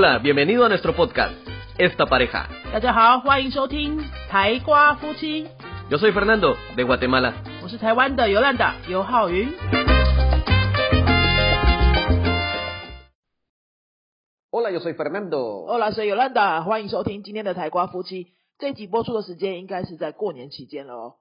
Hola, bienvenido a nuestro podcast, Esta Pareja. 大家好，欢迎收听台瓜夫妻， Yo soy Fernando, de Guatemala. 我是台湾的尤兰达尤浩云。 Hola, yo soy Fernando. 欧拉，是尤兰达，欢迎收听今天的台瓜夫妻。这一集播出的时间应该是在过年期间了哦。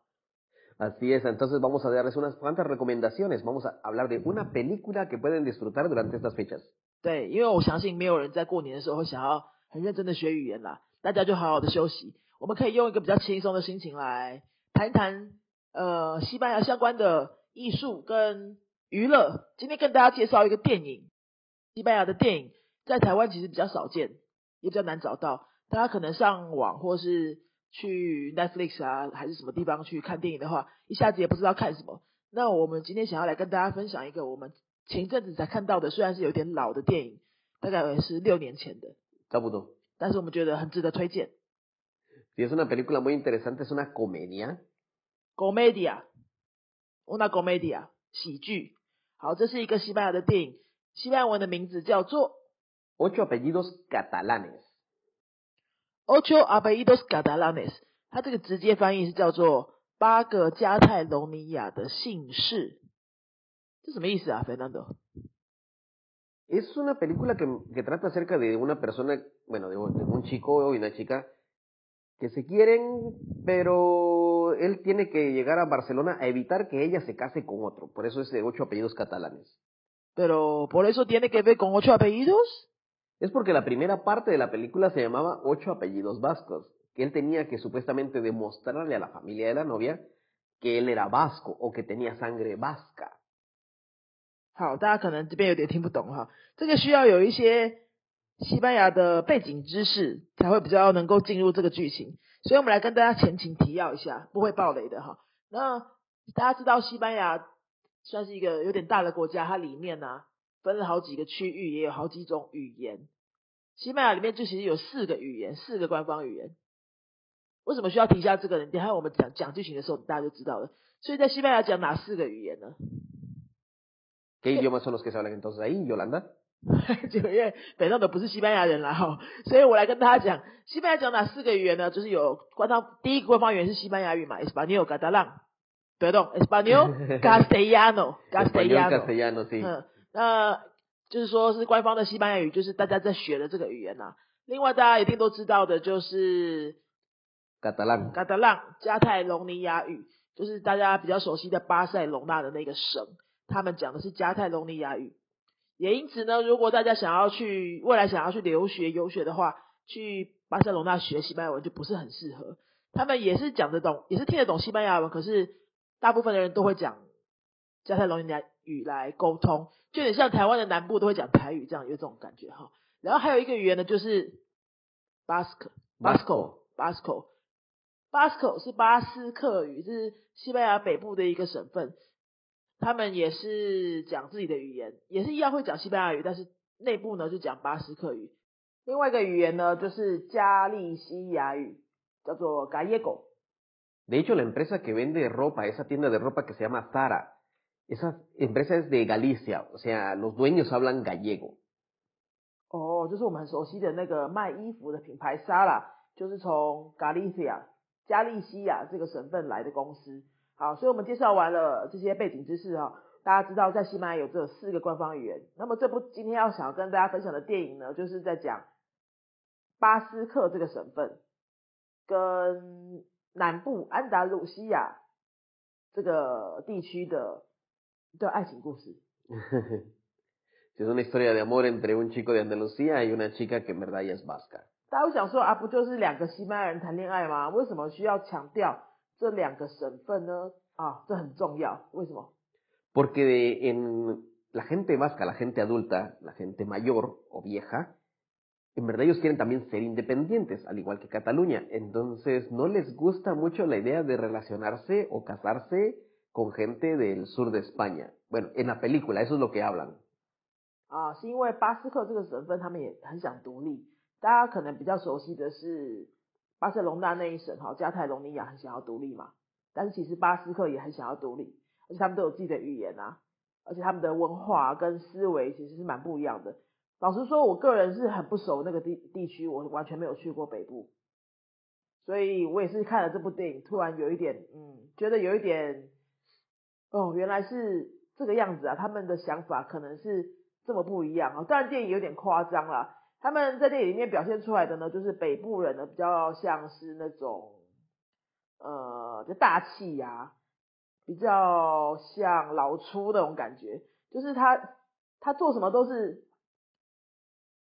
Así es, entonces vamos a darles unas cuantas recomendaciones. Vamos a hablar de una película que pueden disfrutar durante estas fechas. 对，因为我相信没有人在过年的时候会想要很认真的学语言啦，大家就好好的休息。我们可以用一个比较轻松的心情来谈一谈呃西班牙相关的艺术跟娱乐。今天跟大家介绍一个电影，西班牙的电影在台湾其实比较少见，也比较难找到。大家可能上网或是去 Netflix 啊，还是什么地方去看电影的话，一下子也不知道看什么。那我们今天想要来跟大家分享一个我们前阵子才看到的，虽然是有点老的电影，大概也是六年前的，Chabudo. 但是我们觉得很值得推荐。Sí, es una película muy interesante, es una comedia. Comedia，una comedia，喜剧。好，这是一个西班牙的电影，西班牙文的名字叫做 Ocho apellidos catalanes. Ocho Apellidos Catalanes，它这个直接翻译是叫做八个加泰隆尼亚的姓氏。¿Eso es me dice, ah, Fernando? Es una película que, trata acerca de una persona, bueno, de, de un chico y una chica que se quieren, pero él tiene que llegar a Barcelona a evitar que ella se case con otro. Por eso es de ocho apellidos catalanes. Pero, ¿por eso tiene que ver con ocho apellidos? Es porque la primera parte de la película se llamaba Ocho apellidos vascos, que él tenía que supuestamente demostrarle a la familia de la novia que él era vasco o que tenía sangre vasca. 好，大家可能这边有点听不懂哈，这个需要有一些西班牙的背景知识才会比较能够进入这个剧情，所以我们来跟大家前情提要一下，不会爆雷的哈。那大家知道西班牙算是一个有点大的国家，它里面呢、分了好几个区域，也有好几种语言。西班牙里面就其实有四个语言，四个官方语言。为什么需要提一下这个呢？等一下我们讲讲剧情的时候，大家就知道了。所以在西班牙讲哪四个语言呢？¿Qué idiomas son los que se hablan entonces ahí, Yolanda? 就因为北上的不是西班牙人啦哈，所以我来跟大家讲，西班牙讲哪四个语言呢？就是有官方第一个官方语言是西班牙语嘛，Español、Catalan，对懂，Español、Castellano、sí. 嗯，那就是说是官方的西班牙语，就是大家在学的这个语言呐、另外大家一定都知道的就是浪加泰隆尼亚语，就是大家比较熟悉的巴塞隆纳的那个省，他们讲的是加泰隆尼亚语。也因此呢，如果大家想要去未来想要去留学游学的话，去巴塞隆纳学西班牙文就不是很适合。他们也是讲得懂，也是听得懂西班牙文，可是大部分的人都会讲加泰隆尼亚语来沟通，就有点像台湾的南部都会讲台语这样，有这种感觉哈。然后还有一个语言呢，就是巴斯克 Vasco Basco。Basco 是巴斯克语，是西班牙北部的一个省份，他们也是讲自己的语言，也是一样会讲西班牙语，但是内部呢就讲巴斯克语。另外一个语言呢就是加利西亚语，叫做 Gallego。De hecho, la empresa que vende ropa, esa tienda de ropa que se llama Zara, esa empresa es de Galicia, o sea, los dueños hablan gallego. 哦，就是我们很熟悉的那个卖衣服的品牌 Zara，就是从 Galicia 加利西亚这个省份来的公司。好，所以我们介绍完了这些背景知识哈，大家知道在西班牙有这四个官方语言。那么这部今天要想要跟大家分享的电影呢，就是在讲巴斯克这个省份跟南部安达鲁西亚这个地区的的爱情故事。es una historia de amor entre un chico de Andalucía y una chica que en verdad ya es vasca. 大家会想说啊，不就是两个西班牙人谈恋爱吗？为什么需要强调这两个省份呢？啊，这很重要。为什么？ Porque de- en la gente vasca, la gente adulta, la gente mayor o vieja, en verdad ellos quieren también ser independientes, al igual que Cataluña. Entonces no les gusta mucho la idea de relacionarse o casarse con gente del sur de España. Bueno, en la película, eso es lo que hablan. 啊，是因为巴斯克这个省份他们也很想独立。大家可能比较熟悉的是 巴塞隆纳那一省哈，加泰隆尼亚很想要独立嘛，但是其实巴斯克也很想要独立，而且他们都有自己的语言啊，而且他们的文化跟思维其实是蛮不一样的。老实说，我个人是很不熟那个地地区，我完全没有去过北部，所以我也是看了这部电影，突然有一点，嗯，觉得有一点，哦，原来是这个样子啊，他们的想法可能是这么不一样啊。当然电影有点夸张了，他们在电影里面表现出来的呢，就是北部人呢比较像是那种，呃，就大气呀，比较像老粗那种感觉，就是他他做什么都是。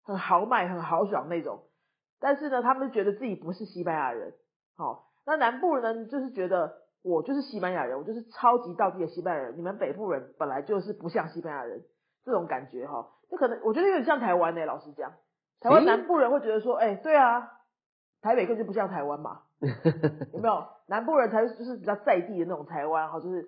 很豪迈、很豪爽那种，但是呢，他们觉得自己不是西班牙人。好，那南部人呢，就是觉得我就是西班牙人，我就是超级道地的西班牙人。你们北部人本来就是不像西班牙人，这种感觉哈，这可能我觉得有点像台湾呢。老实讲，台湾南部人会觉得说，哎，对啊，台北根本就不像台湾嘛，有没有？南部人才就是比较在地的那种台湾哈，就是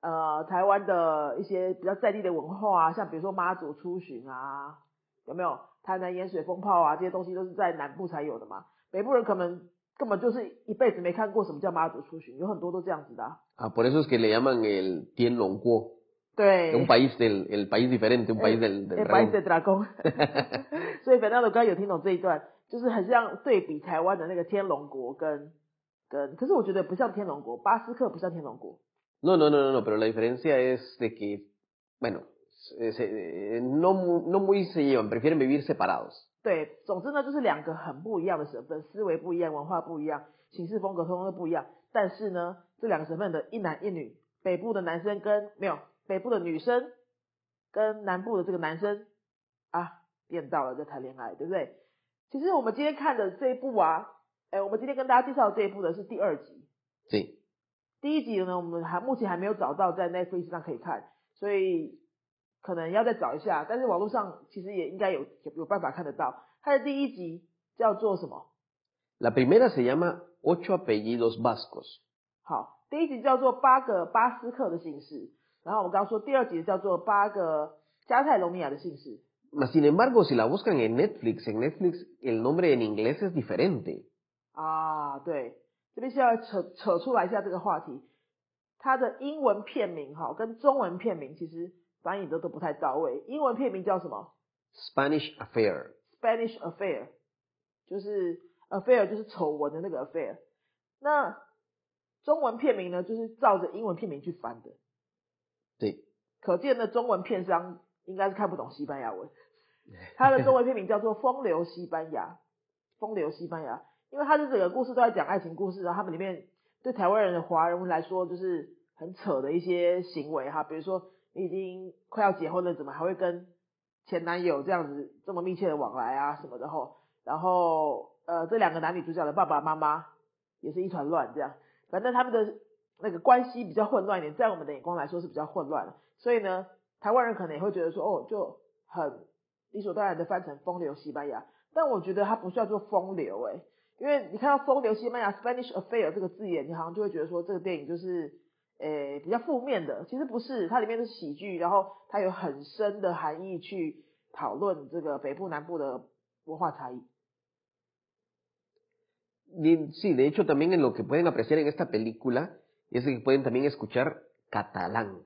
呃台湾的一些比较在地的文化啊，像比如说妈祖出巡啊，有没有？台南盐水风炮啊，这些东西都是在南部才有的嘛。北部人可能根本就是一辈子没看过什么叫妈祖出巡，有很多都这样子的。啊，por eso es que le llaman el Tianlongguo。对。un país del el país diferente, un país del del país del dragón。所以 Fernando 刚刚有听懂这一段，就是很像对比台湾的那个天龙国跟跟，可是我觉得不像天龙国，巴斯克不像天龙国。No no no no, no, pero la diferencia es de que, bueno. se, no, no muy se llevan, prefieren vivir separados. 对，总之呢，就是两个很不一样的省份，思维不一样，文化不一样，行事风格通通都不一样。但是呢，这两个省份的一男一女，北部的男生跟没有北部的女生跟南部的这个男生啊，变到了在谈恋爱，对不对？其实我们今天看的这一部啊，哎，我们今天跟大家介绍这一部的是第二集。对。第一集呢，我们还目前还没有找到在 Netflix 上可以看，所以。可能要再找一下，但是网络上其实也应该有有办法看得到。它的第一集叫做什么？La primera se llama Ocho apellidos vascos。好，第一集叫做八个巴斯克的姓氏。然后我们刚刚说第二集叫做八个加泰隆尼亚的姓氏。Sin embargo, si la buscan en Netflix, en Netflix el nombre en inglés es diferente。啊，对，这边是要扯扯出来一下这个话题。它的英文片名哈跟中文片名其实。翻译的都不太到位。英文片名叫什么？Spanish Affair。Spanish Affair，就是 Affair 就是丑闻的那个 Affair。那中文片名呢，就是照着英文片名去翻的。对。可见的，中文片商应该是看不懂西班牙文。他的中文片名叫做《风流西班牙》。风流西班牙，因为他的整个故事都在讲爱情故事，然后他们里面对台湾人的华人来说，就是很扯的一些行为哈，比如说。你已经快要结婚了，怎么还会跟前男友这样子这么密切的往来啊什么的吼？然后呃，这两个男女主角的爸爸妈妈也是一团乱，这样，反正他们的那个关系比较混乱一点，在我们的眼光来说是比较混乱所以呢，台湾人可能也会觉得说，哦，就很理所当然的翻成风流西班牙，但我觉得它不叫做风流诶，因为你看到风流西班牙 Spanish Affair 这个字眼，你好像就会觉得说这个电影就是。诶，比较负面的，其实不是，它里面是喜剧，然后它有很深的含义去讨论这个北部南部的文化差异。Sí, de hecho también en lo que pueden apreciar en esta película es que pueden también escuchar catalán.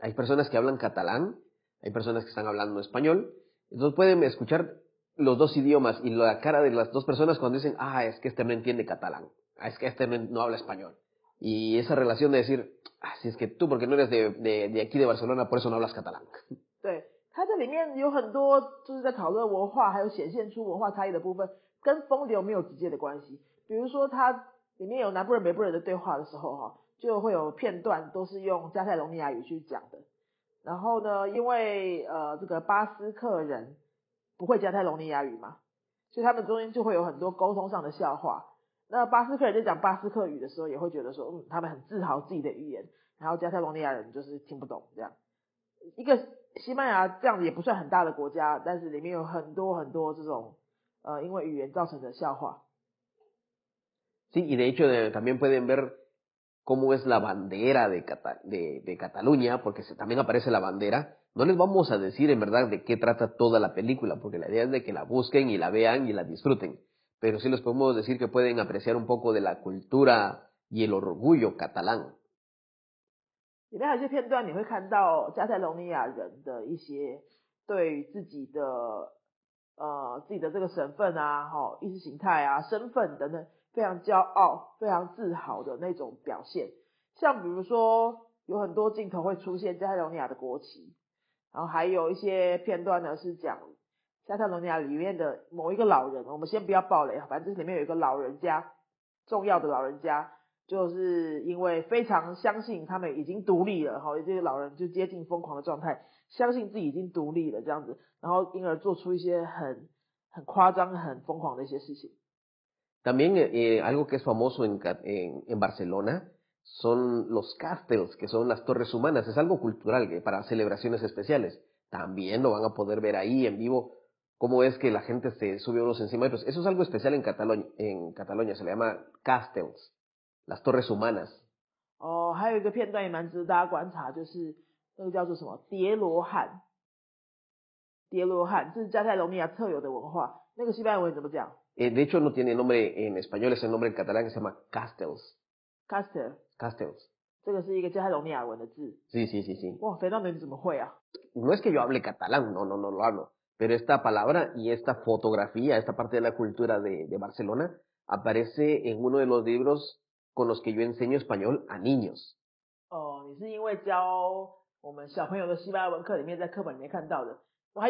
Hay personas que hablan catalán, hay personas que están hablando español, entonces pueden escuchar los dos idiomas y la cara de las dos personas cuando dicen, ah, es que este no entiende catalán, ah, es que este no habla español. Y esa relación de decir, ah, si es que tú porque no eres de, de, de aquí de Barcelona, por eso no hablas catalán. 对，它这里面有很多就是在讨论文化，还有显现出文化差异的部分，跟风流没有直接的关系。比如说，它里面有南部人、北部人的对话的时候，哈， 就会有片段都是用加泰隆尼亚语去讲的。然后呢，因为呃这个巴斯克人不会加泰隆尼亚语嘛，所以他们中间就会有很多沟通上的笑话。那巴斯克人在讲巴斯克语的时候，也会觉得说，嗯，他们很自豪自己的语言，然后加泰罗尼亚人就是听不懂这样。一个西班牙这样子也不算很大的国家，但是里面有很多很多这种呃因为语言造成的笑话。cómo es la bandera de de de Cataluña, porque también aparece la bandera. No les vamos a decir en verdad de qué trata toda la película, porque la idea es de que la busquen y la vean y la disfruten. pero sí les podemos decir que pueden apreciar un poco de la cultura y el orgullo catalán. 里面有一些片段，你会看到加泰隆尼亚人的一些对自己的 呃自己的这个身份啊，哈，意识形态啊，身份等等， 非常骄傲、非常自豪的那种表现。像比如说，有很多镜头会出现加泰罗尼亚的国旗，然后还有一些片段呢是讲加泰罗尼亚里面的某一个老人，我们先不要暴雷，反正这里面有一个老人家，重要的老人家。就是因为非常相信他们已经独立了，哈，这些老人就接近疯狂的状态，相信自己已经独立了这样子，然后因而做出一些很很夸张、很疯狂的一些事情。También eh, algo que es famoso en, en, Barcelona son los castells, que son las torres humanas. Es algo cultural para celebraciones especiales. También lo van a poder ver ahí en vivo cómo es que la gente se sube unos encima de otros. Eso es algo especial en Cataluña, en Cataluña se le llama castells. las torres humanas。哦，还有一个片段也蛮值得大家观察，就是那个叫做什么叠罗汉。叠罗汉这是加泰罗尼亚特有的文化，那个西班牙文怎么讲？De hecho no tiene nombre en español, es el nombre en catalán que se llama castells. Castells. Castells. 这个是一个加泰罗尼亚文的字。Sí, sí, sí, sí. 哇，肥皂你怎么会啊？No es que yo hable catalán, no, no, no lo hablo. Pero esta palabra y esta fotografía, esta parte de la cultura de, de Barcelona, aparece en uno de los libros con los que yo enseño español a niños. Oh,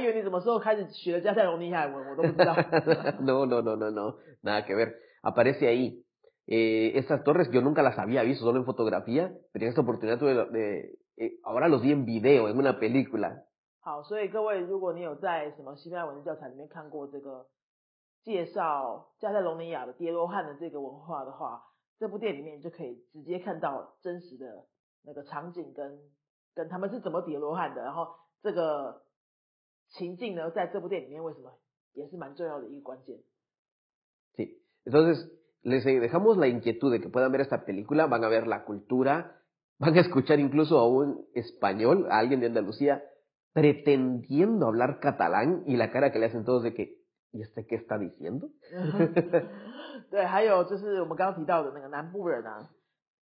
no, no, no, no, no, nada que ver. Aparece ahí. Eh, estas torres yo nunca las había visto, solo en fotografía, pero en esta oportunidad tuve de, eh, ahora los vi en video, en una película. 好，所以各位，如果你有在什么西班牙文的教材里面看过这个介绍加泰隆尼亚的跌罗汉的这个文化的话，这部电影里面就可以直接看到真实的那个场景跟跟他们是怎么叠罗汉的，然后这个情境呢，在这部电影里面为什么也是蛮重要的一个关键。Sí, entonces les dejamos la inquietud de que puedan ver esta película, van a ver la cultura, van a escuchar incluso a un español, a alguien de Andalucía pretendiendo hablar catalán y la cara que le hacen todos de que ¿y este qué está diciendo? 对，还有就是我们刚刚提到的那个南部人啊，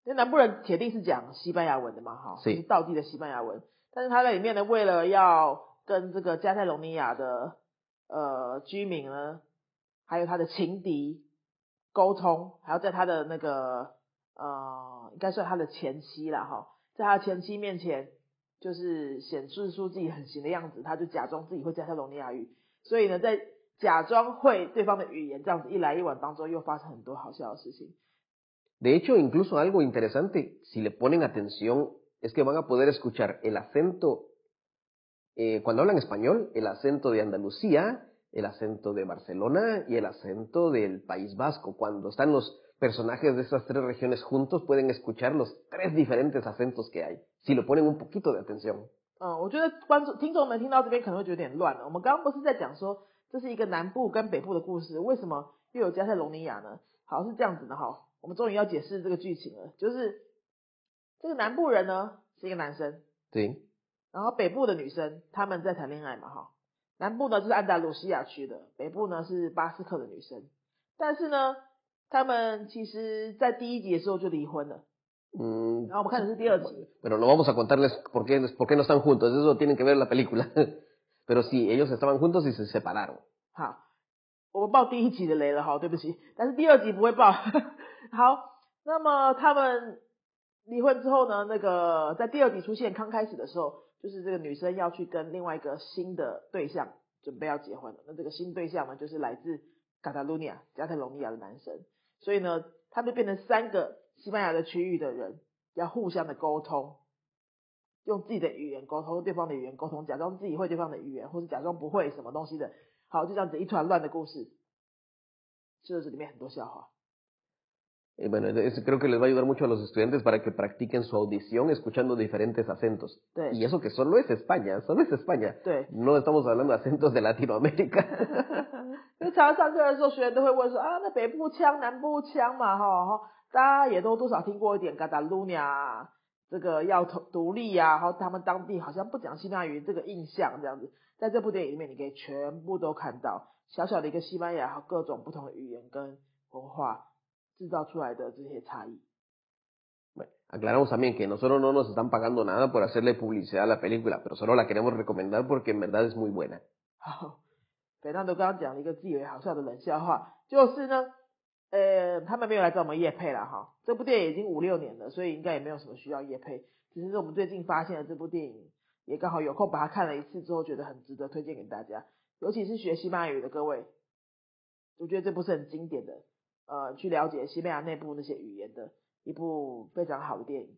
因为南部人铁定是讲西班牙文的嘛，哈，是道地的西班牙文。但是他在里面呢，为了要 跟这个加泰隆尼亚的呃居民呢，还有他的情敌沟通，还要在他的那个呃，应该算他的前妻了哈，在他前妻面前，就是显示出自己很行的样子，他就假装自己会加泰隆尼亚语，所以呢，在假装会对方的语言这样子一来一往当中，又发生很多好笑的事情。De hecho, incluso algo interesante, si le ponen atención, es que van a poder escuchar el acento eh, cuando hablan español, el acento de Andalucía, el acento de Barcelona y el acento del País Vasco. Cuando están los personajes de esas tres regiones juntos, pueden escuchar los tres diferentes acentos que hay, si le ponen un poquito de atención. 这是一个南部跟北部的故事，为什么又有加泰隆尼亚呢？好，是这样子的哈，我们终于要解释这个剧情了，就是这个南部人呢是一个男生，对， 然后北部的女生他们在谈恋爱嘛哈，南部呢就是安达卢西亚区的，北部呢是巴斯克的女生，但是呢，他们其实在第一集的时候就离婚了，嗯，然后我们看的是第二集，pero no vamos a contarles por qué por qué no están juntos, eso tienen que ver la película. Pero sí, ellos estaban juntos y se separaron. 好，我们报第一集的雷了，哈，对不起。但是第二集不会报。好，那么他们离婚之后呢？那个在第二集出现刚开始的时候，就是这个女生要去跟另外一个新的对象准备要结婚了。那这个新对象呢，就是来自卡塔卢尼亚加泰隆尼亚的男生。所以呢，他们变成三个西班牙的区域的人要互相的沟通。用自己的语言沟通，对方的语言沟通，假装自己会对方的语言，或是假装不会什么东西的，好，就这样子一团乱的故事，就是里面很多笑话。Y bueno, creo que les va a ayudar mucho a los estudiantes para que practiquen su audición escuchando diferentes acentos. Y eso que solo es España, solo es España. No estamos hablando de acentos de Latinoamérica. 因为常常上课的时候，学员都会问说啊，那北部腔、南部腔嘛，哈哈，大家也都多少听过一点 Catalunya。这个要独独立呀，然后他们当地好像不讲西班牙语这个印象这样子，在这部电影里面你可以全部都看到小小的一个西班牙和各种不同的语言跟文化制造出来的这些差异。Aclaramos también que nosotros no nos están pagando nada por hacerle publicidad a la película, pero solo la queremos recomendar porque en verdad es muy buena. 都刚刚讲了一个自以为好笑的冷笑话，就是呢，呃，他们没有来找我们叶配了哈。这部电影已经五六年了，所以应该也没有什么需要叶配。只是我们最近发现了这部电影，也刚好有空把它看了一次之后，觉得很值得推荐给大家。尤其是学西班牙语的各位，我觉得这部是很经典的，呃，去了解西班牙内部那些语言的一部非常好的电影。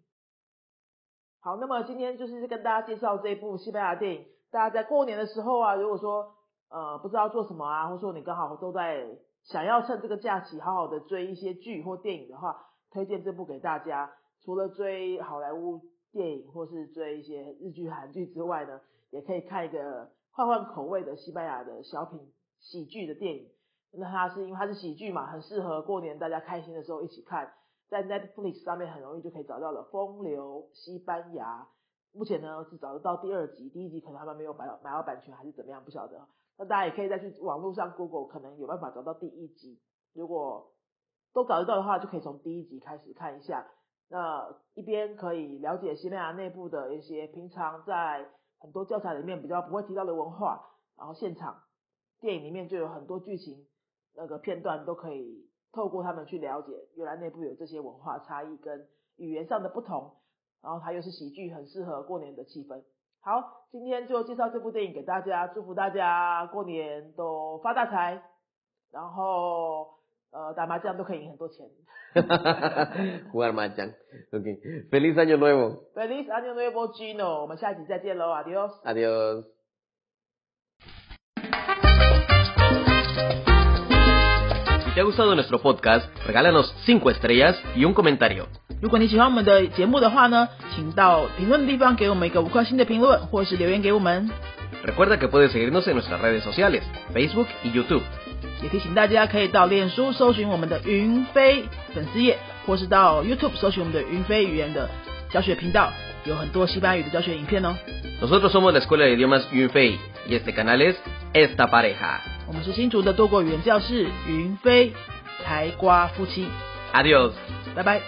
好，那么今天就是跟大家介绍这部西班牙电影。大家在过年的时候啊，如果说呃不知道做什么啊，或说你刚好都在想要趁这个假期好好的追一些剧或电影的话，推荐这部给大家。除了追好莱坞电影或是追一些日剧、韩剧之外呢，也可以看一个换换口味的西班牙的小品喜剧的电影。那它是因为它是喜剧嘛，很适合过年大家开心的时候一起看。在 Netflix 上面很容易就可以找到了《风流西班牙》。目前呢是找得到第二集，第一集可能他们没有买买到版权还是怎么样，不晓得。那大家也可以再去网络上 Google，可能有办法找到第一集。如果都找得到的话，就可以从第一集开始看一下。那一边可以了解西班牙内部的一些平常在很多教材里面比较不会提到的文化，然后现场电影里面就有很多剧情那个片段都可以透过他们去了解，原来内部有这些文化差异跟语言上的不同。然后它又是喜剧，很适合过年的气氛。好，今天就介绍这部电影给大家，祝福大家过年都发大财，然后呃打麻将都可以赢很多钱。Jugar 麻将，OK，Feliz año nuevo，Feliz año nuevo，Gino，我们下一集再见喽，Adios。Adios。te ha gustado nuestro podcast, regálanos 5 estrellas y un comentario. 如果你喜欢我们的节目的话呢，请到评论的地方给我们一个五颗星的评论，或是留言给我们。Recuerda que puedes seguirnos en nuestras redes sociales, Facebook y YouTube. 也提醒大家可以到脸书搜寻我们的云飞粉丝页，或是到 YouTube 搜寻我们的云飞语言的教学频道，有很多西班牙语的教学影片哦。Nosotros somos la Escuela de Idiomas Yunfei y este canal es Esta Pareja. 我们是新竹的多国语言教室，云飞台瓜夫妻。，Adios，拜拜。